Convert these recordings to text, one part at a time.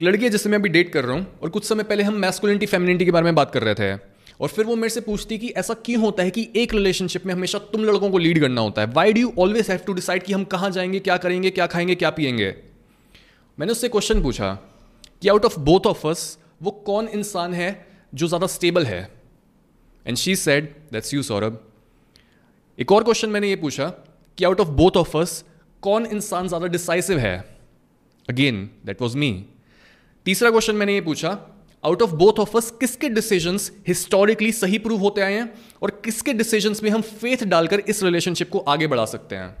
एक लड़की है, जिससे मैं अभी डेट कर रहा हूँ, और कुछ समय पहले हम मैस्कुलिनिटी फेमिनिटी के बारे में बात कर रहे थे। और फिर वो मेरे से पूछती कि ऐसा क्यों होता है कि एक रिलेशनशिप में हमेशा तुम लड़कों को लीड करना होता है? Why do always have to decide कि हम कहाँ जाएँगे, क्या करेंगे, क्या खाएँगे, क्या पिएँगे मैंने उससे क्वेश्चन पूछा कि out of both of us वो कौन इंसान है जो ज़्यादा स्टेबल है? And she said that's you Saurabh एक और क्वेश्चन मैंने ये पूछा कि out of both of us कौन इंसान ज़्यादा डिसाइसिव है? अगेन दैट वॉज़ मी तीसरा क्वेश्चन मैंने ये पूछा out of both of us किसके डिसीज़न हिस्टोरिकली सही प्रूव होते आए हैं और किसके डिसीज़न में हम फेथ डालकर इस रिलेशनशिप को आगे बढ़ा सकते हैं?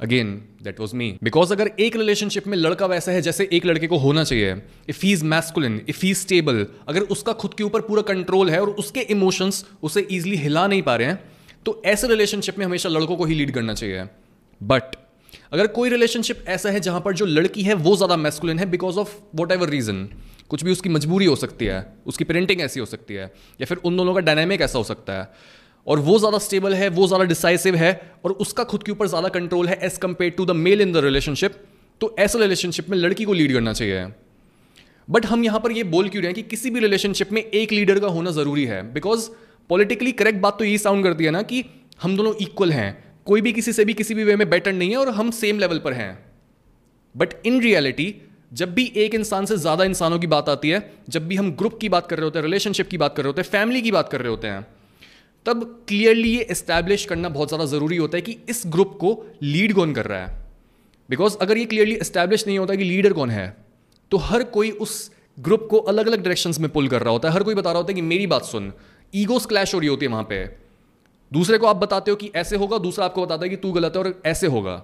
Again that was me because अगर एक रिलेशनशिप में लड़का वैसा है जैसे एक लड़के को होना चाहिए if he is masculine if he stable अगर उसका खुद के ऊपर पूरा कंट्रोल है और उसके इमोशंस उसे ईजिली हिला नहीं पा रहे हैं तो ऐसे रिलेशनशिप में हमेशा लड़कों को ही लीड करना चाहिए। बट अगर कोई रिलेशनशिप ऐसा है जहाँ पर जो लड़की है वो ज़्यादा मैस्कुलिन है because of whatever reason कुछ भी उसकी मजबूरी हो सकती है, उसकी पेरेंटिंग ऐसी हो सकती है, या फिर उन दोनों का डायनेमिक ऐसा हो सकता है, और वो ज़्यादा स्टेबल है, वो ज़्यादा डिसाइसिव है, और उसका खुद के ऊपर ज़्यादा कंट्रोल है as compare to the male in the relationship तो ऐसे रिलेशनशिप में लड़की को लीड करना चाहिए। बट हम यहाँ पर ये बोल क्यों रहे हैं कि किसी भी रिलेशनशिप में एक लीडर का होना ज़रूरी है बिकॉज़ पॉलिटिकली करेक्ट बात तो यही साउंड करती है ना कि हम दोनों इक्वल हैं कोई भी किसी से भी किसी भी वे में बेटर नहीं है और हम सेम लेवल पर हैं। बट इन रियलिटी जब भी एक इंसान से ज़्यादा इंसानों की बात आती है, जब भी हम ग्रुप की बात कर रहे होते हैं रिलेशनशिप की बात कर रहे होते हैं फैमिली की बात कर रहे होते हैं, तब क्लियरली ये इस्टेब्लिश करना बहुत ज़्यादा ज़रूरी होता है कि इस ग्रुप को लीड कौन कर रहा है। बिकॉज़ अगर ये क्लियरली इस्टेब्लिश नहीं होता कि लीडर कौन है तो हर कोई उस ग्रुप को अलग अलग डायरेक्शंस में पुल कर रहा होता है। हर कोई बता रहा होता है कि मेरी बात सुन। ईगोस क्लैश हो रही होती है वहाँ पे। दूसरे को आप बताते हो कि ऐसे होगा, दूसरा आपको बताता है कि तू गलत है और ऐसे होगा।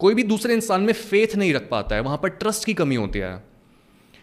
कोई भी दूसरे इंसान में फेथ नहीं रख पाता है, वहाँ पर ट्रस्ट की कमी होती है।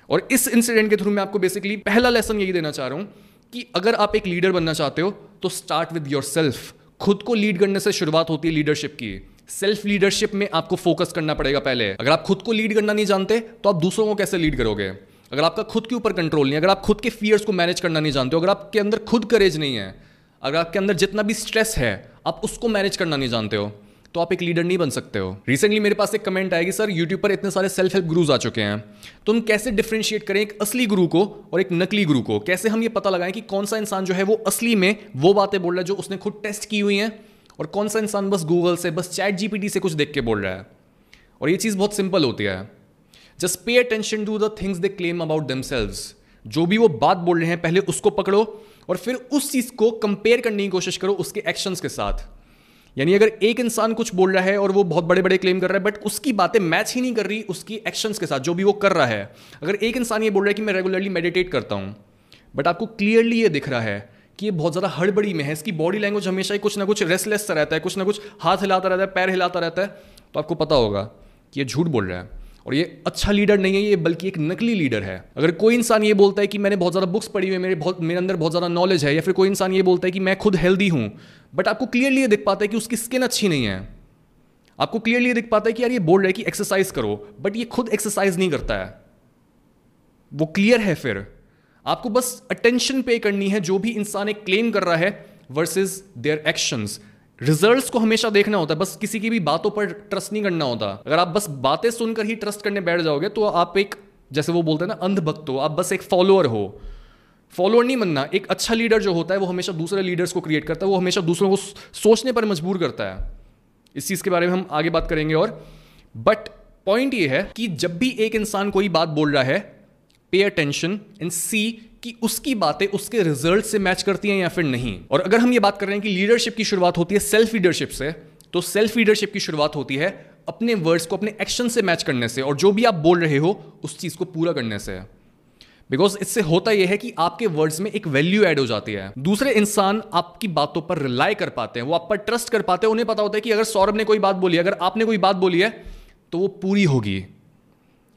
और इस इंसिडेंट के थ्रू मैं आपको बेसिकली पहला लेसन यही देना चाह रहा हूँ कि अगर आप एक लीडर बनना चाहते हो तो स्टार्ट विद योर सेल्फ खुद को लीड करने से शुरुआत होती है लीडरशिप की। सेल्फ लीडरशिप में आपको फोकस करना पड़ेगा पहले। अगर आप खुद को लीड करना नहीं जानते तो आप दूसरों को कैसे लीड करोगे? अगर आपका खुद के ऊपर कंट्रोल नहीं अगर आप खुद के फियर्स को मैनेज करना नहीं जानते हो, अगर आपके अंदर खुद करेज नहीं है अगर आपके अंदर जितना भी स्ट्रेस है, आप उसको मैनेज करना नहीं जानते हो तो आप एक लीडर नहीं बन सकते हो। रिसेंटली मेरे पास एक कमेंट आएगी सर यूट्यूब पर इतने सारे सेल्फ हेल्प गुरुज आ चुके हैं। तो हम कैसे डिफ्रेंशिएट करें एक असली गुरु को और एक नकली गुरु को? कैसे हम ये पता लगाएँ कि कौन सा इंसान जो है वो असली में वो बातें बोल रहा है जो उसने खुद टेस्ट की हुई हैं और कौन सा इंसान बस गूगल से, बस चैट जीपीटी से कुछ देख के बोल रहा है? और ये चीज़ बहुत सिंपल होती है। Just pay attention to the things they claim about them जो भी वो बात बोल रहे हैं, पहले उसको पकड़ो और फिर उस चीज़ को कंपेयर करने की कोशिश करो उसके एक्शंस के साथ। यानी अगर एक इंसान कुछ बोल रहा है और वो बहुत बड़े बड़े क्लेम कर रहा है बट उसकी बातें मैच ही नहीं कर रही उसकी एक्शंस के साथ, जो भी वो कर रहा है। अगर एक इंसान ये बोल रहा है कि मैं रेगुलरली मेडिटेट करता हूँ बट आपको क्लियरली ये दिख रहा है कि ये बहुत ज़्यादा हड़बड़ी में है, इसकी बॉडी लैंग्वेज हमेशा ही कुछ ना कुछ रेस्टलेस सा रहता है, कुछ ना कुछ हाथ हिलाता रहता है, पैर हिलाता रहता है तो आपको पता होगा कि ये झूठ बोल रहा है। और ये अच्छा लीडर नहीं है, ये बल्कि एक नकली लीडर है। अगर कोई इंसान ये बोलता है कि मैंने बहुत ज़्यादा बुक्स पढ़ी हुई मेरे बहुत, मेरे अंदर बहुत ज़्यादा नॉलेज है, या फिर कोई इंसान ये बोलता है कि मैं खुद हेल्दी हूँ बट आपको क्लियरली ये दिख पाता है कि उसकी स्किन अच्छी नहीं है। आपको क्लियरली दिख पाता है कि यार ये बोल रहा है कि एक्सरसाइज करो बट ये खुद एक्सरसाइज नहीं करता है। वो क्लियर है फिर। आपको बस अटेंशन पे करनी है, जो भी इंसान एक क्लेम कर रहा है वर्सेज देयर एक्शंस रिजल्ट्स को हमेशा देखना होता है। बस किसी की भी बातों पर ट्रस्ट नहीं करना होता। अगर आप बस बातें सुनकर ही ट्रस्ट करने बैठ जाओगे तो आप एक, जैसे वो बोलते हैं ना, अंधभक्त हो। आप बस एक फॉलोअर हो। फॉलोअर नहीं बनना। एक अच्छा लीडर जो होता है, वो हमेशा दूसरे लीडर्स को क्रिएट करता है। वो हमेशा दूसरों को सोचने पर मजबूर करता है। इस चीज़ के बारे में हम आगे बात करेंगे और। बट पॉइंट ये है कि जब भी एक इंसान कोई बात बोल रहा है पे अटेंशन एंड सी कि उसकी बातें उसके रिज़ल्ट से मैच करती हैं या फिर नहीं। और अगर हम ये बात कर रहे हैं कि लीडरशिप की शुरुआत होती है सेल्फ लीडरशिप से तो सेल्फ लीडरशिप की शुरुआत होती है अपने वर्ड्स को अपने एक्शन से मैच करने से, और जो भी आप बोल रहे हो उस चीज़ को पूरा करने से। बिकॉज़ इससे होता यह है कि आपके वर्ड्स में एक वैल्यू ऐड हो जाती है। दूसरे इंसान आपकी बातों पर रिलाई कर पाते हैं, वो आप पर ट्रस्ट कर पाते हैं, उन्हें पता होता है कि अगर सौरभ ने कोई बात बोली, अगर आपने कोई बात बोली है तो वो पूरी होगी।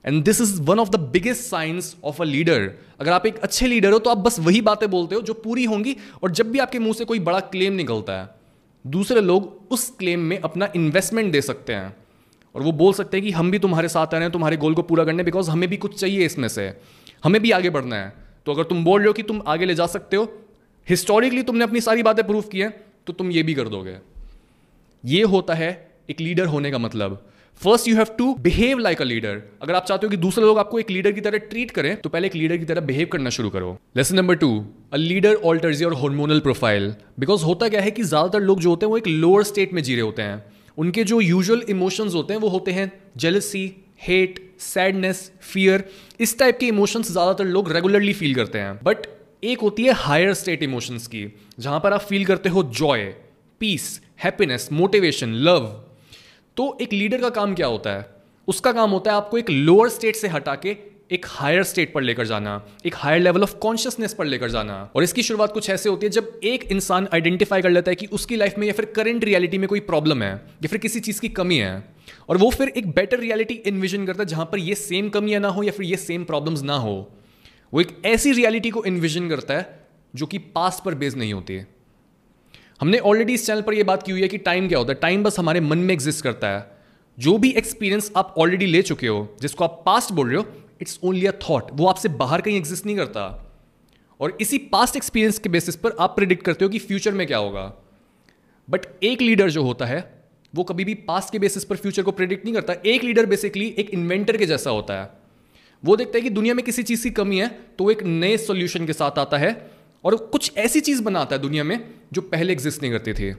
And this is one of the biggest signs of a leader अगर आप एक अच्छे लीडर हो तो आप बस वही बातें बोलते हो जो पूरी होंगी और जब भी आपके मुँह से कोई बड़ा क्लेम निकलता है, दूसरे लोग उस क्लेम में अपना इन्वेस्टमेंट दे सकते हैं। और वो बोल सकते हैं कि हम भी तुम्हारे साथ आ रहे हैं, तुम्हारे गोल को पूरा करने बिकॉज़ हमें भी कुछ चाहिए इसमें से। हमें भी आगे बढ़ना है। तो अगर तुम बोल रहे हो कि तुम आगे ले जा सकते हो हिस्टोरिकली तुमने अपनी सारी बातें प्रूव की हैं तो तुम ये भी कर दोगे। ये होता है एक लीडर होने का मतलब। First you have to behave like a leader अगर आप चाहते हो कि दूसरे लोग आपको एक लीडर की तरह ट्रीट करें तो पहले एक लीडर की तरह बिहेव करना शुरू करो. Lesson number two a leader alters your hormonal profile because होता क्या है कि ज़्यादातर लोग जो होते हैं, वो एक लोअर स्टेट में जी रहे होते हैं. उनके जो यूजुअल इमोशंस होते हैं, वो होते हैं जेलसी हेट सैडनेस फियर इस टाइप के इमोशंस ज़्यादातर लोग रेगुलरली फील करते हैं. बट एक होती है हायर स्टेट इमोशंस की, जहाँ पर आप फील करते हो joy peace happiness motivation love तो एक लीडर का काम क्या होता है? उसका काम होता है आपको एक लोअर स्टेट से हटा के एक हायर स्टेट पर लेकर जाना, एक हायर लेवल ऑफ़ कॉन्शियसनेस पर लेकर जाना। और इसकी शुरुआत कुछ ऐसे होती है जब एक इंसान आइडेंटिफाई कर लेता है कि उसकी लाइफ में या फिर करंट रियलिटी में कोई प्रॉब्लम है, या फिर किसी चीज़ की कमी है, और वो फिर एक बेटर रियलिटी इन्विजन करता है जहाँ पर ये सेम कमियाँ ना हो या फिर ये सेम प्रॉब्लम्स ना हो। वो एक ऐसी रियलिटी को इन्विजन करता है जो कि पास्ट पर बेस नहीं होती है। हमने ऑलरेडी इस चैनल पर यह बात की हुई है कि टाइम क्या होता है। टाइम बस हमारे मन में एग्जिस्ट करता है। जो भी एक्सपीरियंस आप ऑलरेडी ले चुके हो, जिसको आप पास्ट बोल रहे हो इट्स ओनली अ थॉट वो आपसे बाहर कहीं एग्जिस्ट नहीं करता। और इसी पास्ट एक्सपीरियंस के बेसिस पर आप प्रिडिक्ट करते हो कि फ्यूचर में क्या होगा। बट एक लीडर जो होता है, वो कभी भी पास्ट के बेसिस पर फ्यूचर को प्रिडिक्ट नहीं करता। एक लीडर बेसिकली एक इन्वेंटर के जैसा होता है। वो देखता है कि दुनिया में किसी चीज़ की कमी है तो वो एक नए सोल्यूशन के साथ आता है। और कुछ ऐसी चीज़ बनाता है दुनिया में जो पहले एग्जिस्ट नहीं करते थे।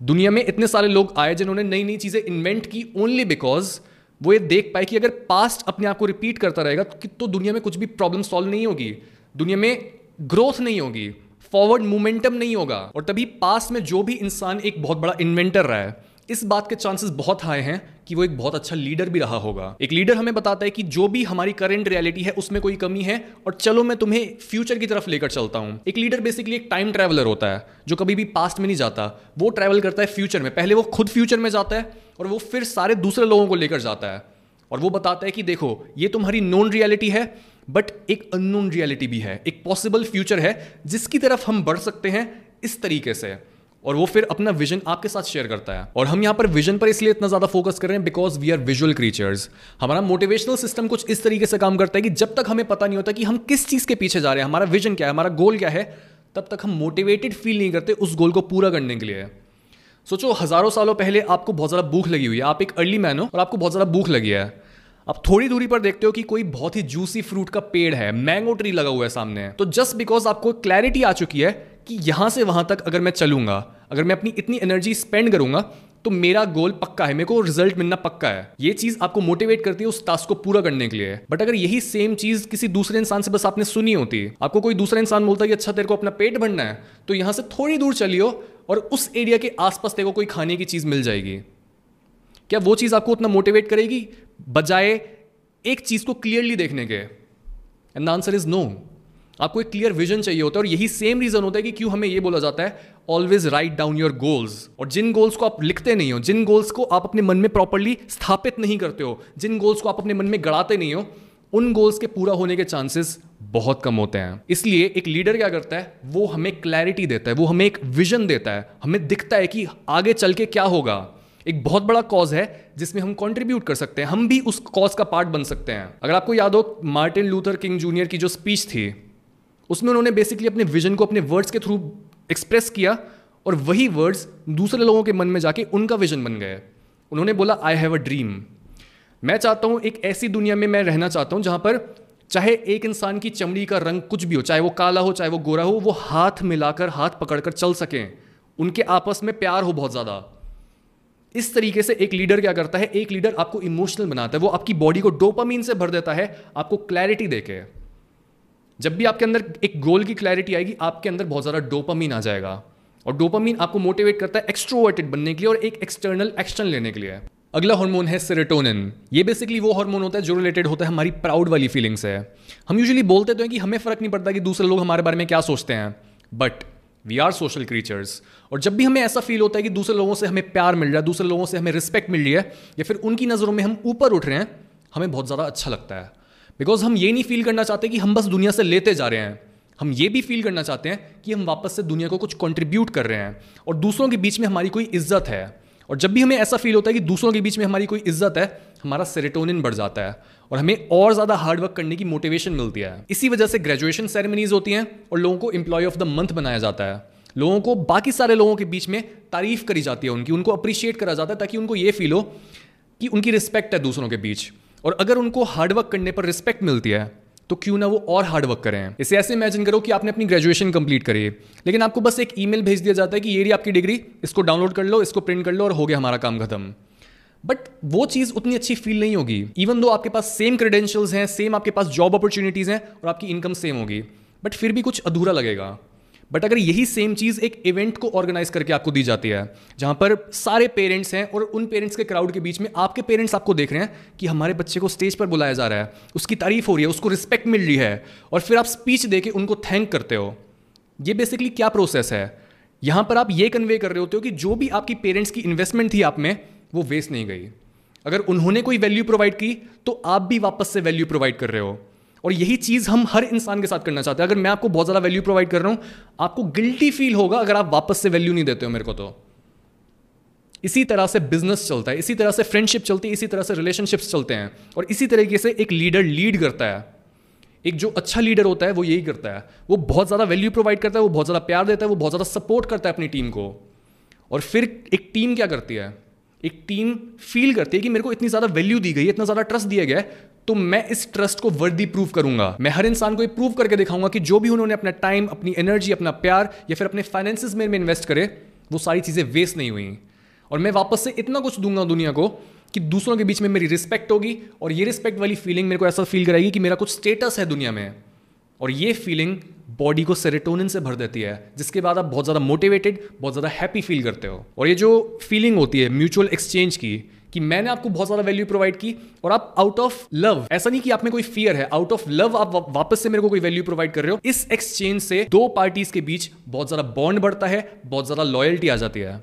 दुनिया में इतने सारे लोग आए जिन्होंने नई नई चीज़ें इन्वेंट की ओनली बिकॉज़ वो ये देख पाए कि अगर पास्ट अपने आप को रिपीट करता रहेगा तो दुनिया में कुछ भी प्रॉब्लम सॉल्व नहीं होगी। दुनिया में ग्रोथ नहीं होगी फॉरवर्ड मोमेंटम नहीं होगा। और तभी पास्ट में जो भी इंसान एक बहुत बड़ा इन्वेंटर रहा है, इस बात के चांसेस बहुत हाई हैं कि वो एक बहुत अच्छा लीडर भी रहा होगा। एक लीडर हमें बताता है कि जो भी हमारी करंट रियलिटी है, उसमें कोई कमी है और चलो मैं तुम्हें फ्यूचर की तरफ़ लेकर चलता हूँ। एक लीडर बेसिकली एक टाइम ट्रैवलर होता है, जो कभी भी पास्ट में नहीं जाता। वो ट्रैवल करता है फ्यूचर में। पहले वो खुद फ्यूचर में जाता है और वो फिर सारे दूसरे लोगों को लेकर जाता है। और वो बताता है कि देखो, ये तुम्हारी नोन रियलिटी है बट एक अननोन रियलिटी भी है। एक पॉसिबल फ्यूचर है, जिसकी तरफ़ हम बढ़ सकते हैं इस तरीके से। और वो फिर अपना विजन आपके साथ शेयर करता है। और हम यहाँ पर विजन पर इसलिए इतना ज़्यादा फोकस कर रहे हैं because we are visual creatures हमारा मोटिवेशनल सिस्टम कुछ इस तरीके से काम करता है कि जब तक हमें पता नहीं होता कि हम किस चीज़ के पीछे जा रहे हैं, हमारा विजन क्या है, हमारा गोल क्या है, तब तक हम मोटिवेटेड फील नहीं करते उस गोल को पूरा करने के लिए। सोचो, हज़ारों सालों पहले आपको बहुत ज़्यादा भूख लगी हुई है। आप एक अर्ली मैन हो और आपको बहुत ज़्यादा भूख लगी है। आप थोड़ी दूरी पर देखते हो कि कोई बहुत ही जूसी फ्रूट का पेड़ है मैंगो ट्री लगा हुआ है सामने। तो जस्ट बिकॉज़ आपको क्लैरिटी आ चुकी है कि यहाँ से वहाँ तक अगर मैं चलूँगा, अगर मैं अपनी इतनी एनर्जी स्पेंड करूँगा तो मेरा गोल पक्का है, मेरे को रिज़ल्ट मिलना पक्का है। ये चीज़ आपको मोटिवेट करती है उस टास्क को पूरा करने के लिए। बट अगर यही सेम चीज़ किसी दूसरे इंसान से बस आपने सुनी होती, आपको कोई दूसरा इंसान बोलता है कि अच्छा तेरे को अपना पेट भरना है तो यहाँ से थोड़ी दूर चलियो और उस एरिया के आसपास तेरे को कोई खाने की चीज़ मिल जाएगी। क्या वो चीज़ आपको उतना मोटिवेट करेगी? बजाय एक चीज़ को क्लियरली देखने के। And the answer is no आपको एक क्लियर विजन चाहिए होता है और यही सेम रीजन होता है कि क्यों हमें ये बोला जाता है always write down your goals और जिन गोल्स को आप लिखते नहीं हो, जिन गोल्स को आप अपने मन में प्रॉपरली स्थापित नहीं करते हो, जिन गोल्स को आप अपने मन में गड़ाते नहीं हो, उन गोल्स के पूरा होने के चांसेस बहुत कम होते हैं। इसलिए एक लीडर क्या करता है? वो हमें क्लैरिटी देता है, वो हमें एक विजन देता है। हमें दिखता है कि आगे चल के क्या होगा। एक बहुत बड़ा कॉज है जिसमें हम कंट्रीब्यूट कर सकते हैं, हम भी उस कॉज का पार्ट बन सकते हैं। अगर आपको याद हो, मार्टिन लूथर किंग जूनियर की जो स्पीच थी उसमें उन्होंने बेसिकली अपने विजन को, अपने वर्ड्स के थ्रू एक्सप्रेस किया और वही वर्ड्स दूसरे लोगों के मन में जाके उनका विजन बन गए। उन्होंने बोला आई हैव अ ड्रीम मैं चाहता हूँ एक ऐसी दुनिया में मैं रहना चाहता हूँ जहाँ पर चाहे एक इंसान की चमड़ी का रंग कुछ भी हो, चाहे वो काला हो, चाहे वो गोरा हो, वो हाथ मिलाकर, हाथ पकड़कर चल सकें। उनके आपस में प्यार हो बहुत ज़्यादा। इस तरीके से एक लीडर क्या करता है? एक लीडर आपको इमोशनल बनाता है। वो आपकी बॉडी को डोपामीन से भर देता है, आपको क्लैरिटी देके। जब भी आपके अंदर एक गोल की क्लैरिटी आएगी, आपके अंदर बहुत ज़्यादा डोपामीन आ जाएगा। और डोपामीन आपको मोटिवेट करता है एक्सट्रोवर्टेड बनने के लिए और एक एक्सटर्नल एक्शन लेने के लिए। अगला हार्मोन है सेरेटोनिन ये बेसिकली वो हार्मोन होता है जो रिलेटेड होता है हमारी प्राउड वाली फीलिंग से। हम यूजुअली बोलते तो हैं कि हमें फ़र्क नहीं पड़ता कि दूसरे लोग हमारे बारे में क्या सोचते हैं। But we are social creatures और जब भी हमें ऐसा फील होता है कि दूसरे लोगों से हमें प्यार मिल रहा है, दूसरे लोगों से हमें रिस्पेक्ट मिल रही है, या फिर उनकी नज़रों में हम ऊपर उठ रहे हैं, हमें बहुत ज़्यादा अच्छा लगता है। बिकॉज़ हम ये नहीं फील करना चाहते कि हम बस दुनिया से लेते जा रहे हैं। हम ये भी फील करना चाहते हैं कि हम वापस से दुनिया को कुछ कंट्रीब्यूट कर रहे हैं। और दूसरों के बीच में हमारी कोई इज़्ज़त है। और जब भी हमें ऐसा फील होता है कि दूसरों के बीच में हमारी कोई इज़्ज़त है, हमारा सेरेटोनिन बढ़ जाता है। और हमें और ज़्यादा हार्डवर्क करने की मोटिवेशन मिलती है। इसी वजह से ग्रेजुएशन सेरेमनीज होती हैं और लोगों को एम्प्लॉय ऑफ़ द मंथ बनाया जाता है। लोगों को बाकी सारे लोगों के बीच में तारीफ़ करी जाती है उनकी, उनको अप्रिशिएट करा जाता है ताकि उनको ये फील हो कि उनकी रिस्पेक्ट है दूसरों के बीच। और अगर उनको हार्डवर्क करने पर रिस्पेक्ट मिलती है तो क्यों ना वो और हार्डवर्क करें? इसे ऐसे इमेजिन करो कि आपने अपनी ग्रेजुएशन कंप्लीट करी, लेकिन आपको बस एक ईमेल भेज दिया जाता है कि ये रही आपकी डिग्री इसको डाउनलोड कर लो, इसको प्रिंट कर लो और हो गया हमारा काम खत्म। बट वो चीज़ उतनी अच्छी फील नहीं होगी इवन दो आपके पास सेम क्रेडेंशियल्स हैं सेम आपके पास जॉब अपॉर्चुनिटीज़ हैं और आपकी इनकम सेम होगी बट फिर भी कुछ अधूरा लगेगा। बट अगर यही सेम चीज़ एक इवेंट को ऑर्गेनाइज करके आपको दी जाती है, जहाँ पर सारे पेरेंट्स हैं और उन पेरेंट्स के क्राउड के बीच में आपके पेरेंट्स आपको देख रहे हैं कि हमारे बच्चे को स्टेज पर बुलाया जा रहा है, उसकी तारीफ़ हो रही है, उसको रिस्पेक्ट मिल रही है, और फिर आप स्पीच दे के उनको थैंक करते हो, ये बेसिकली क्या प्रोसेस है? यहाँ पर आप ये कन्वे कर रहे होते हो कि जो भी आपकी पेरेंट्स की इन्वेस्टमेंट थी आप में, वो वेस्ट नहीं गई। अगर उन्होंने कोई वैल्यू प्रोवाइड की तो आप भी वापस से वैल्यू प्रोवाइड कर रहे हो। और यही चीज़ हम हर इंसान के साथ करना चाहते हैं। अगर मैं आपको बहुत ज़्यादा वैल्यू प्रोवाइड कर रहा हूँ, आपको गिल्टी फील होगा अगर आप वापस से वैल्यू नहीं देते हो मेरे को तो। इसी तरह से बिज़नेस चलता है, इसी तरह से फ्रेंडशिप चलती है, इसी तरह से रिलेशनशिप्स चलते हैं और इसी तरीके से एक लीडर लीड करता है। एक जो अच्छा लीडर होता है, वो यही करता है। वो बहुत ज़्यादा वैल्यू प्रोवाइड करता है, वो बहुत ज़्यादा प्यार देता है, वो बहुत ज़्यादा सपोर्ट करता है अपनी टीम को। और फिर एक टीम क्या करती है? एक टीम फील करती है कि मेरे को इतनी ज़्यादा वैल्यू दी गई इतना ज़्यादा ट्रस्ट दिया गया है तो मैं इस ट्रस्ट को वर्दी प्रूव करूँगा। मैं हर इंसान को ये प्रूव करके दिखाऊँगा कि जो भी उन्होंने अपना टाइम अपनी एनर्जी अपना प्यार या फिर अपने फाइनेंसिस में इन्वेस्ट करे, वो सारी चीज़ें वेस्ट नहीं हुई। और मैं वापस से इतना कुछ दूँगा दुनिया को कि दूसरों के बीच में मेरी रिस्पेक्ट होगी और ये रिस्पेक्ट वाली फीलिंग मेरे को ऐसा फील कराएगी कि मेरा कुछ स्टेटस है दुनिया में। और ये फीलिंग बॉडी को सेरेटोनिन से भर देती है, जिसके बाद आप बहुत ज़्यादा मोटिवेटेड बहुत ज़्यादा हैप्पी फील करते हो। और ये जो फीलिंग होती है म्यूचुअल एक्सचेंज की, कि मैंने आपको बहुत ज़्यादा वैल्यू प्रोवाइड की, और आप आउट ऑफ़ लव ऐसा नहीं कि आप में कोई फियर है आउट ऑफ़ लव आप वापस से मेरे को कोई वैल्यू प्रोवाइड कर रहे हो, इस एक्सचेंज से दो पार्टीज़ के बीच बहुत ज़्यादा बॉन्ड बढ़ता है, बहुत ज़्यादा लॉयल्टी आ जाती है।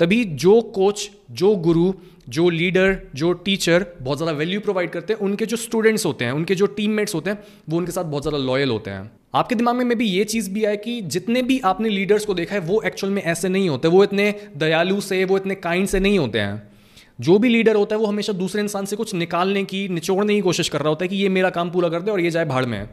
तभी जो कोच जो गुरु जो लीडर जो टीचर बहुत ज़्यादा वैल्यू प्रोवाइड करते हैं, उनके जो स्टूडेंट्स होते हैं, उनके जो टीममेट्स होते हैं, वो उनके साथ बहुत ज़्यादा लॉयल होते हैं। आपके दिमाग में भी ये चीज़ भी आए कि जितने भी आपने लीडर्स को देखा है, वो एक्चुअल में ऐसे नहीं होते, वो इतने दयालु से, वो इतने काइंड से नहीं होते हैं। जो भी लीडर होता है, वो हमेशा दूसरे इंसान से कुछ निकालने की, निचोड़ने की कोशिश कर रहा होता है कि ये मेरा काम पूरा कर दे और ये जाए भाड़ में।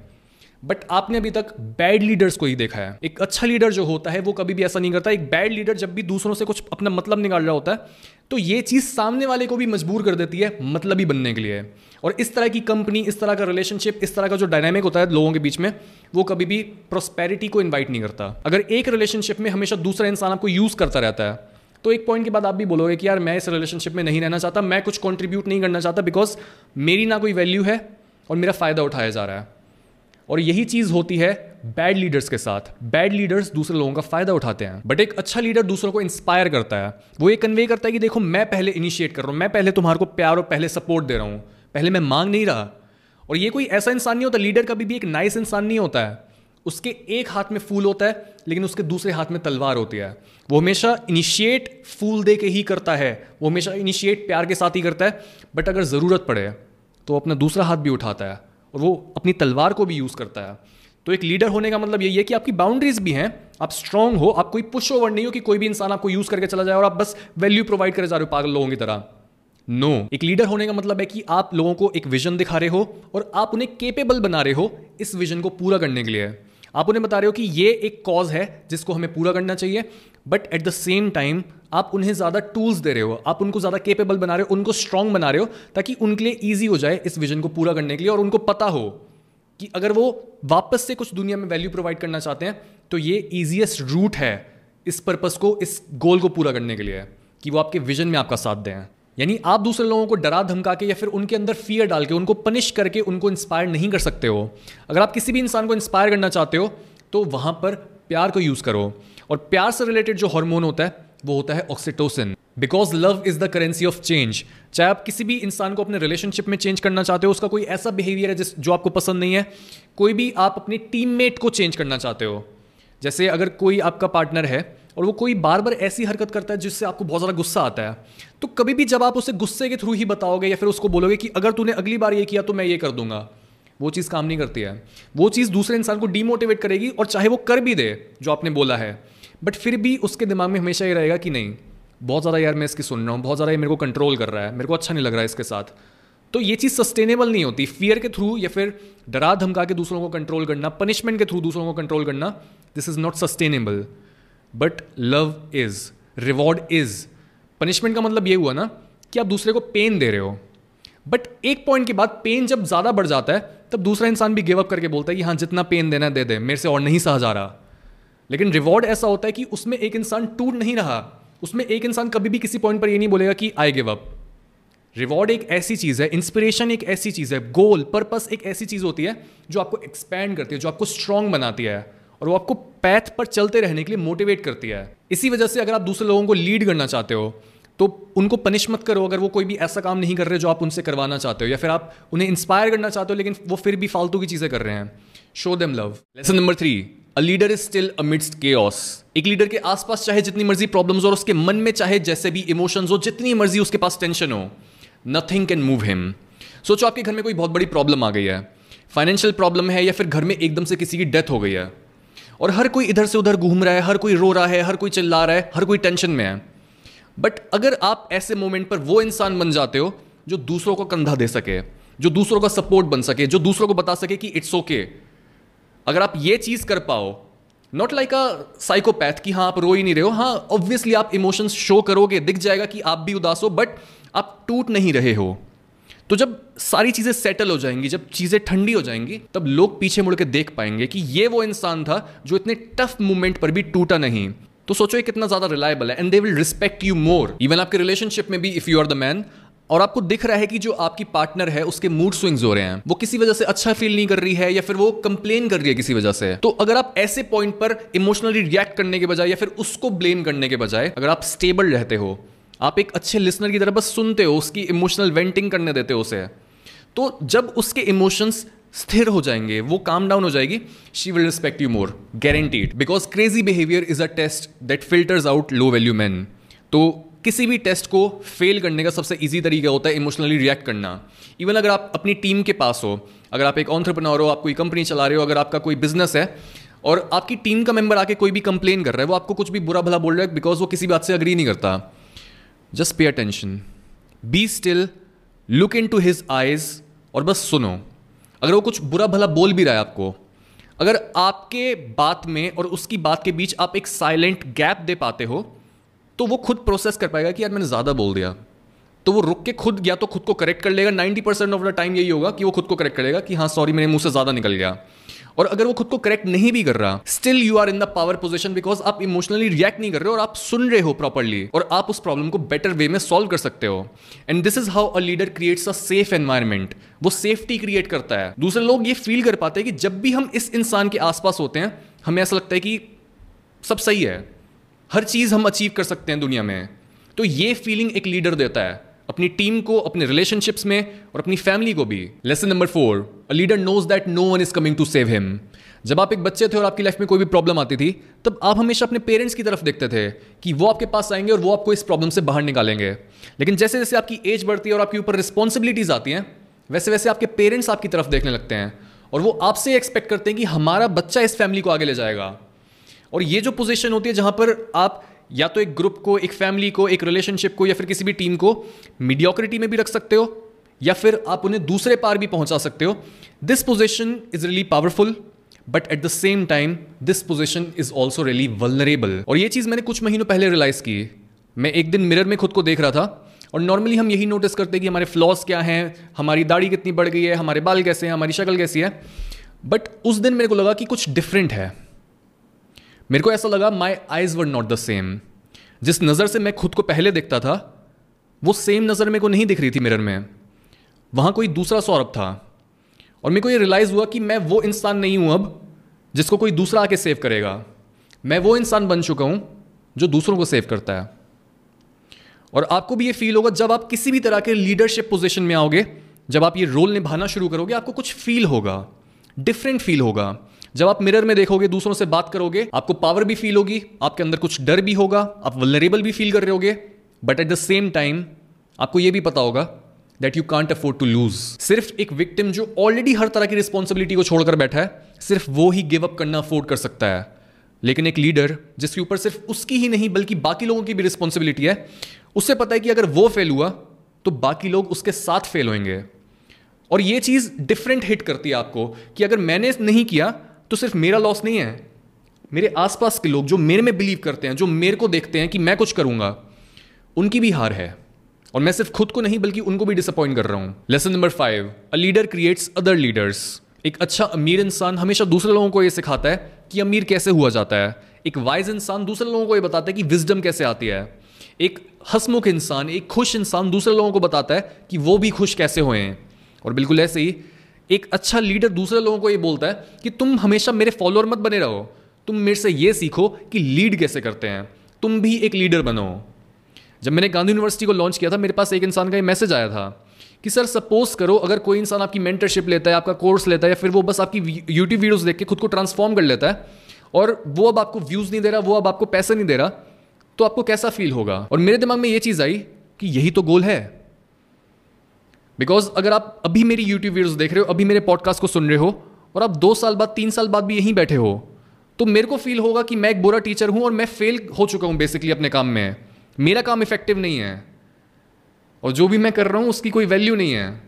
बट आपने अभी तक बैड लीडर्स को ही देखा है। एक अच्छा लीडर जो होता है, वो कभी भी ऐसा नहीं करता। एक बैड लीडर जब भी दूसरों से कुछ अपना मतलब निकाल रहा होता है तो ये चीज़ सामने वाले को भी मजबूर कर देती है मतलब ही बनने के लिए। और इस तरह की कंपनी इस तरह का रिलेशनशिप इस तरह का जो डायनामिक होता है लोगों के बीच में, वो कभी भी प्रोस्पेरिटी को इन्वाइट नहीं करता। अगर एक रिलेशनशिप में हमेशा दूसरा इंसान आपको यूज़ करता रहता है तो एक पॉइंट के बाद आप भी बोलोगे कि यार, मैं इस रिलेशनशिप में नहीं रहना चाहता, मैं कुछ कॉन्ट्रीब्यूट नहीं करना चाहता बिकॉज़ मेरी ना कोई वैल्यू है और मेरा फ़ायदा उठाया जा रहा है। और यही चीज़ होती है बैड लीडर्स के साथ। बैड लीडर्स दूसरे लोगों का फ़ायदा उठाते हैं बट एक अच्छा लीडर दूसरों को इंस्पायर करता है। वो ये कन्वे करता है कि देखो, मैं पहले इनिशिएट कर रहा हूँ, मैं पहले तुम्हारे को प्यार और पहले सपोर्ट दे रहा हूँ, पहले मैं मांग नहीं रहा। और ये कोई ऐसा इंसान नहीं होता लीडर कभी भी एक नाइस इंसान नहीं होता है। उसके एक हाथ में फूल होता है, लेकिन उसके दूसरे हाथ में तलवार होती है। वो हमेशा इनिशिएट फूल दे के ही करता है, वो हमेशा इनिशिएट प्यार के साथ ही करता है बट अगर ज़रूरत पड़े तो अपना दूसरा हाथ भी उठाता है। और वो अपनी तलवार को भी यूज़ करता है तो एक लीडर होने का मतलब यही है कि आपकी बाउंड्रीज भी हैं, आप स्ट्रांग हो, आप कोई पुश ओवर नहीं हो कि कोई भी इंसान आपको यूज़ करके चला जाए और आप बस वैल्यू प्रोवाइड करे जा रहे हो पागल लोगों की तरह नो no. एक लीडर होने का मतलब है कि आप लोगों को एक विजन दिखा रहे हो और आप उन्हें केपेबल बना रहे हो इस विजन को पूरा करने के लिए आप उन्हें बता रहे हो कि ये एक कॉज है जिसको हमें पूरा करना चाहिए but at the same time आप उन्हें ज़्यादा टूल्स दे रहे हो, आप उनको ज़्यादा केपेबल बना रहे हो, उनको स्ट्रांग बना रहे हो, ताकि उनके लिए ईजी हो जाए इस विजन को पूरा करने के लिए और उनको पता हो कि अगर वो वापस से कुछ दुनिया में वैल्यू प्रोवाइड करना चाहते हैं तो ये ईजिएस्ट रूट है इस पर्पज़ को, इस गोल को पूरा करने के लिए कि वो आपके विजन में आपका साथ दें। यानी आप दूसरे लोगों को डरा धमका के या फिर उनके अंदर फियर डाल के, उनको पनिश करके उनको इंस्पायर नहीं कर सकते हो। अगर आप किसी भी इंसान को इंस्पायर करना चाहते हो तो वहाँ पर प्यार को यूज़ करो। और प्यार से रिलेटेड जो हार्मोन होता है वो होता है oxytocin because love is the currency of change चाहे आप किसी भी इंसान को अपने रिलेशनशिप में चेंज करना चाहते हो, उसका कोई ऐसा बिहेवियर है जिस, जो आपको पसंद नहीं है, कोई भी आप अपने टीममेट को चेंज करना चाहते हो. जैसे अगर कोई आपका पार्टनर है और वो कोई बार बार ऐसी हरकत करता है जिससे आपको बहुत ज़्यादा गुस्सा आता है तो कभी भी जब आप उसे गुस्से के थ्रू ही बताओगे या फिर उसको बोलोगे कि अगर तूने अगली बार ये किया तो मैं ये कर दूँगा, वो चीज़ काम नहीं करती है. वो चीज़ दूसरे इंसान को डीमोटिवेट करेगी और चाहे वो कर भी दे, जो आपने बोला है. बट फिर भी उसके दिमाग में हमेशा ये रहेगा कि नहीं, बहुत ज़्यादा यार मैं इसकी सुन रहा हूँ, बहुत ज़्यादा ये मेरे को कंट्रोल कर रहा है, मेरे को अच्छा नहीं लग रहा है इसके साथ। तो ये चीज़ सस्टेनेबल नहीं होती। फियर के थ्रू या फिर डरा धमका के दूसरों को कंट्रोल करना पनिशमेंट के थ्रू दूसरों को कंट्रोल करना this is not sustainable but love is reward is punishment का मतलब ये हुआ ना कि आप दूसरे को पेन दे रहे हो। बट एक पॉइंट के बाद पेन जब ज़्यादा बढ़ जाता है, तब दूसरा इंसान भी गिव अप करके बोलता है कि हाँ जितना पेन देना दे दे, मेरे से और नहीं सहा जा रहा। लेकिन रिवॉर्ड ऐसा होता है कि उसमें एक इंसान टूट नहीं रहा। उसमें एक इंसान कभी भी किसी पॉइंट पर ये नहीं बोलेगा कि आई गिव अप रिवॉर्ड एक ऐसी चीज़ है इंस्पिरेशन एक ऐसी चीज़ है गोल पर्पस एक ऐसी चीज़ होती है जो आपको एक्सपैंड करती है, जो आपको स्ट्रांग बनाती है और वो आपको पैथ पर चलते रहने के लिए मोटिवेट करती है। इसी वजह से अगर आप दूसरे लोगों को लीड करना चाहते हो तो उनको पनिश मत करो। अगर वो कोई भी ऐसा काम नहीं कर रहे जो आप उनसे करवाना चाहते हो या फिर आप उन्हें इंस्पायर करना चाहते हो, लेकिन वो फिर भी फालतू की चीज़ें कर रहे हैं। Show them love lesson number three a leader is still amidst के एक लीडर के आसपास चाहे जितनी मर्ज़ी प्रॉब्लम्स और उसके मन में चाहे जैसे भी इमोशंस हो, जितनी मर्ज़ी उसके पास टेंशन हो नथिंग कैन मूव हिम सोचो आपके घर में कोई बहुत बड़ी प्रॉब्लम आ गई है। फाइनेंशियल प्रॉब्लम है या फिर घर में एकदम से किसी की डेथ हो गई है। और हर कोई इधर से उधर घूम रहा है, हर कोई रो रहा है, हर कोई चिल्ला रहा है, हर कोई टेंशन में है। बट अगर आप ऐसे मोमेंट पर वो इंसान बन जाते हो, जो दूसरों को कंधा दे सके, जो दूसरों का सपोर्ट बन सके, जो दूसरों को बता सके कि इट्स ओके okay. अगर आप ये चीज़ कर पाओ नॉट लाइक अ साइकोपैथ कि हाँ आप रो ही नहीं रहे हो। हाँ ऑब्वियसली आप इमोशंस शो करोगे, दिख जाएगा कि आप भी उदास हो बट आप टूट नहीं रहे हो। तो जब सारी चीज़ें सेटल हो जाएँगी, जब चीज़ें ठंडी हो जाएँगी, तब लोग पीछे मुड़ के देख पाएँगे कि ये वो इंसान था जो इतने टफ मोमेंट पर भी टूटा नहीं। तो सोचो ये कितना ज़्यादा रिलायबल है and they will respect you more even आपके रिलेशनशिप में भी if you are the man और आपको दिख रहा है कि जो आपकी पार्टनर है, उसके मूड स्विंग्स हो रहे हैं। वो किसी वजह से अच्छा फील नहीं कर रही है या फिर वो कंप्लेन कर रही है किसी वजह से? तो अगर आप ऐसे पॉइंट पर इमोशनली रिएक्ट करने के बजाय या फिर उसको ब्लेम करने के बजाय अगर आप स्टेबल रहते हो, आप एक अच्छे लिसनर की तरह बस सुनते हो, उसकी इमोशनल वेंटिंग करने देते हो उसे तो जब उसके इमोशंस स्थिर हो जाएँगे, वो काम डाउन हो जाएगी she will respect you more guaranteed because crazy behaviour is a test that filters out low value man तो किसी भी टेस्ट को फेल करने का सबसे ईजी तरीका होता है इमोशनली रिएक्ट करना। इवन अगर आप अपनी टीम के पास हो, अगर आप एक ऑन्ट्रप्रनोर हो, आप कोई कंपनी चला रहे हो, अगर आपका कोई बिज़नेस है, और आपकी टीम का मेंबर आके कोई भी कंप्लेन कर रहा है, वो आपको कुछ भी बुरा भला बोल रहा है बिकॉज़ वो किसी बात से अग्री नहीं करता। Just pay attention be still look into his eyes और बस सुनो। अगर वो कुछ बुरा भला बोल भी रहा है आपको, अगर आपके बात में और उसकी बात के बीच आप एक साइलेंट गैप दे पाते हो तो वो खुद प्रोसेस कर पाएगा कि यार मैंने ज़्यादा बोल दिया। तो वो रुक के खुद या तो खुद को करेक्ट कर लेगा। Ninety percent of the time यही होगा कि वो खुद को करेक्ट करेगा कि हाँ सॉरी मेरे मुँह से ज़्यादा निकल गया। और अगर वो खुद को करेक्ट नहीं भी कर रहा still you are in the power position because आप इमोशनली रिएक्ट नहीं कर रहे हो और आप सुन रहे हो प्रॉपरली और आप उस प्रॉब्लम को बेटर वे में सॉल्व कर सकते हो। And this is how a leader creates a safe environment वो सेफ्टी क्रिएट करता है। दूसरे लोग ये फील कर पाते हैं कि जब भी हम इस इंसान के आसपास होते हैं, हमें ऐसा लगता है कि सब सही है। हर चीज़ हम अचीव कर सकते हैं दुनिया में। तो ये फीलिंग एक लीडर देता है, अपनी टीम को, अपने रिलेशनशिप्स में और अपनी फैमिली को भी। Lesson number four a leader knows that no one is coming to save him जब आप एक बच्चे थे और आपकी लाइफ में कोई भी प्रॉब्लम आती थी, तब आप हमेशा अपने पेरेंट्स की तरफ़ देखते थे कि वो आपके पास आएँगे और वो आपको इस प्रॉब्लम से बाहर निकालेंगे। लेकिन जैसे जैसे आपकी एज बढ़ती है और आपके ऊपर रिस्पॉन्सिबिलिटीज आती हैं, वैसे वैसे आपके पेरेंट्स आपकी तरफ़ देखने लगते हैं और वो आपसे एक्सपेक्ट करते हैं कि हमारा बच्चा इस फैमिली को आगे ले जाएगा। और ये जो पोजीशन होती है जहाँ पर आप या तो एक ग्रुप को, एक फैमिली को, एक रिलेशनशिप को या फिर किसी भी टीम को मीडियोक्रिटी में भी रख सकते हो या फिर आप उन्हें दूसरे पार भी पहुँचा सकते हो। This position is really powerful but at the same time this position is also really vulnerable और ये चीज़ मैंने कुछ महीनों पहले रियलाइज़ की। मैं एक दिन मिरर में खुद को देख रहा था और नॉर्मली हम यही नोटिस करते हैं कि हमारे फ्लॉस क्या हैं, हमारी दाढ़ी कितनी बढ़ गई है, हमारे बाल कैसे हैं, हमारी शक्ल कैसी है। बट उस दिन मेरे को लगा कि कुछ डिफरेंट है। मेरे को ऐसा लगा my eyes were not the same जिस नज़र से मैं खुद को पहले देखता था, वो सेम नज़र मेरे को नहीं दिख रही थी मिरर में। वहाँ कोई दूसरा सौरभ था। और मेरे को ये रियलाइज़ हुआ कि मैं वो इंसान नहीं हूँ अब, जिसको कोई दूसरा आके सेव करेगा। मैं वो इंसान बन चुका हूँ, जो दूसरों को सेव करता है। और आपको भी ये फील होगा, जब आप किसी भी तरह के लीडरशिप पोजिशन में आओगे, जब आप ये रोल निभाना शुरू करोगे, आपको कुछ फील होगा डिफरेंट फील होगा। जब आप मिरर में देखोगे, दूसरों से बात करोगे, आपको पावर भी फील होगी, आपके अंदर कुछ डर भी होगा, आप वलरेबल भी फील कर रहे होगे but at the same time आपको यह भी पता होगा that you can't afford to lose सिर्फ़ एक विक्टिम जो ऑलरेडी हर तरह की रिस्पॉन्सिबिलिटी को छोड़कर बैठा है, सिर्फ़ वो ही गिव अप करना अफोर्ड कर सकता है. लेकिन एक लीडर जिसके ऊपर सिर्फ़ उसकी ही नहीं, बल्कि बाकी लोगों की भी रिस्पॉन्सिबिलिटी है उससे पता है कि अगर वो फेल हुआ तो बाकी लोग उसके साथ फेल होंगे और ये चीज़ डिफरेंट हिट करती है आपको, कि अगर मैंने नहीं किया तो सिर्फ़ मेरा लॉस नहीं है। मेरे आसपास के लोग जो मेरे में बिलीव करते हैं, जो मेरे को देखते हैं कि मैं कुछ करूँगा, उनकी भी हार है। और मैं सिर्फ़ खुद को नहीं, बल्कि उनको भी डिसअपॉइंट कर रहा हूँ। Lesson number five a leader creates other leaders एक अच्छा अमीर इंसान हमेशा दूसरे लोगों को यह सिखाता है कि अमीर कैसे हुआ जाता है। एक वाइज इंसान दूसरे लोगों को यह बताता है कि विजडम कैसे आती है। एक हसमुख इंसान, एक खुश इंसान दूसरे लोगों को बताता है कि वो भी खुश कैसे हुए हैं। और बिल्कुल ऐसे ही एक अच्छा लीडर दूसरे लोगों को ये बोलता है कि तुम हमेशा मेरे फॉलोअर मत बने रहो। तुम मेरे से ये सीखो कि लीड कैसे करते हैं। तुम भी एक लीडर बनो। जब मैंने गांधी यूनिवर्सिटी को लॉन्च किया था, मेरे पास एक इंसान का ये मैसेज आया था कि, सर सपोज़ करो, अगर कोई इंसान आपकी मेंटरशिप लेता है, आपका कोर्स लेता है, या फिर वो बस आपकी यूट्यूब वीडियोस देख के खुद को ट्रांसफॉर्म कर लेता है, और वो अब आपको व्यूज़ नहीं दे रहा, वो अब आपको पैसे नहीं दे रहा तो आपको कैसा फील होगा? और मेरे दिमाग में ये चीज़ आई कि यही तो गोल है। बिकॉज़ अगर आप अभी मेरी यूट्यूब वीडियोस देख रहे हो, अभी मेरे पॉडकास्ट को सुन रहे हो, और आप दो साल बाद, तीन साल बाद भी यहीं बैठे हो तो मेरे को फील होगा कि मैं एक बुरा टीचर हूँ और मैं फेल हो चुका हूँ बेसिकली अपने काम में। मेरा काम इफ़ेक्टिव नहीं है। और जो भी मैं कर रहा हूँ, उसकी कोई वैल्यू नहीं है।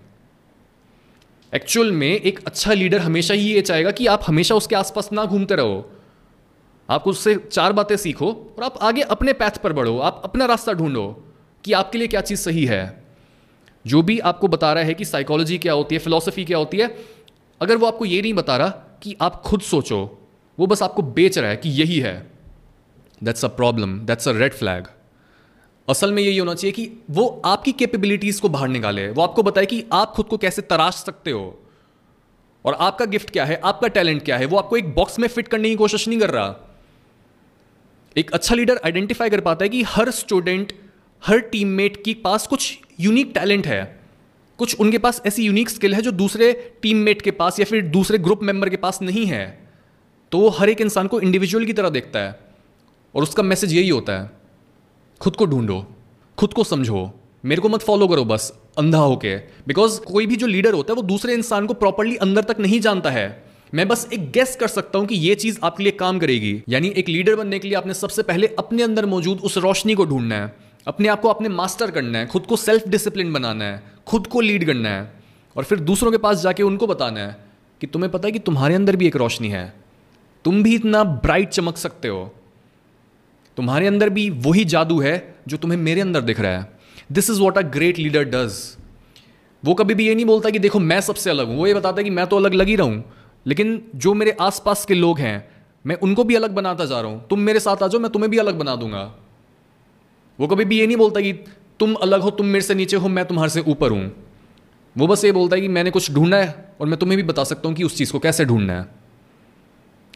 एक्चुअल में एक अच्छा लीडर हमेशा ही ये चाहेगा कि आप हमेशा उसके आसपास ना घूमते रहो। आप उससे चार बातें सीखो और आप आगे अपने पैथ पर बढ़ो। आप अपना रास्ता ढूंढो कि आपके लिए क्या चीज़ सही है। जो भी आपको बता रहा है कि साइकोलॉजी क्या होती है फिलोसफी क्या होती है, अगर वो आपको ये नहीं बता रहा कि आप खुद सोचो, वो बस आपको बेच रहा है कि यही है। That's a problem that's a red flag असल में यही होना चाहिए कि वो आपकी कैपेबिलिटीज को बाहर निकाले, वो आपको बताए कि आप खुद को कैसे तराश सकते हो। और आपका गिफ्ट क्या है, आपका टैलेंट क्या है, वो आपको एक बॉक्स में फिट करने की कोशिश नहीं कर रहा। एक अच्छा लीडर आइडेंटिफाई कर पाता है कि हर स्टूडेंट हर टीममेट के पास कुछ यूनिक टैलेंट है। कुछ उनके पास ऐसी यूनिक स्किल है जो दूसरे टीममेट के पास या फिर दूसरे ग्रुप मेंबर के पास नहीं है। तो वो हर एक इंसान को इंडिविजुअल की तरह देखता है और उसका मैसेज यही होता है, खुद को ढूंढो, खुद को समझो, मेरे को मत फॉलो करो बस, अंधा होके। बिकॉज़ कोई भी जो लीडर होता है वो दूसरे इंसान को प्रॉपरली अंदर तक नहीं जानता है। मैं बस एक गेस कर सकता हूँ कि ये चीज़ आपके लिए काम करेगी। यानी एक लीडर बनने के लिए आपने सबसे पहले अपने अंदर मौजूद उस रोशनी को ढूंढना है। अपने आप को अपने मास्टर करना है, खुद को सेल्फ डिसिप्लिन बनाना है, खुद को लीड करना है, और फिर दूसरों के पास जाके उनको बताना है कि तुम्हें पता है कि तुम्हारे अंदर भी एक रोशनी है। तुम भी इतना ब्राइट चमक सकते हो। तुम्हारे अंदर भी वही जादू है जो तुम्हें मेरे अंदर दिख रहा है। This is what a great leader does वो कभी भी ये नहीं बोलता कि देखो, मैं सबसे अलग हूँ। वो ये बताता है कि मैं तो अलग लग ही रहा हूँ। लेकिन जो मेरे आसपास के लोग हैं, मैं उनको भी अलग बनाता जा रहा हूँ। तुम मेरे साथ आ जाओ, मैं तुम्हें भी अलग बना दूँगा। वो कभी भी ये नहीं बोलता कि तुम अलग हो, तुम मेरे से नीचे हो, मैं तुम्हारे से ऊपर हूँ। वो बस ये बोलता है कि मैंने कुछ ढूंढना है और मैं तुम्हें भी बता सकता हूँ कि उस चीज़ को कैसे ढूंढना है।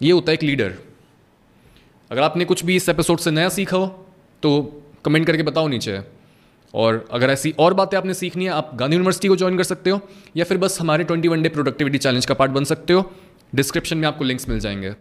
ये होता है एक लीडर। अगर आपने कुछ भी इस एपिसोड से नया सीखा हो तो कमेंट करके बताओ नीचे। और अगर ऐसी और बातें आपने सीखनी है, आप गांधी यूनिवर्सिटी को ज्वाइन कर सकते हो, या फिर बस हमारे twenty one day productivity challenge का पार्ट बन सकते हो। डिस्क्रिप्शन में आपको लिंक्स मिल जाएँगे।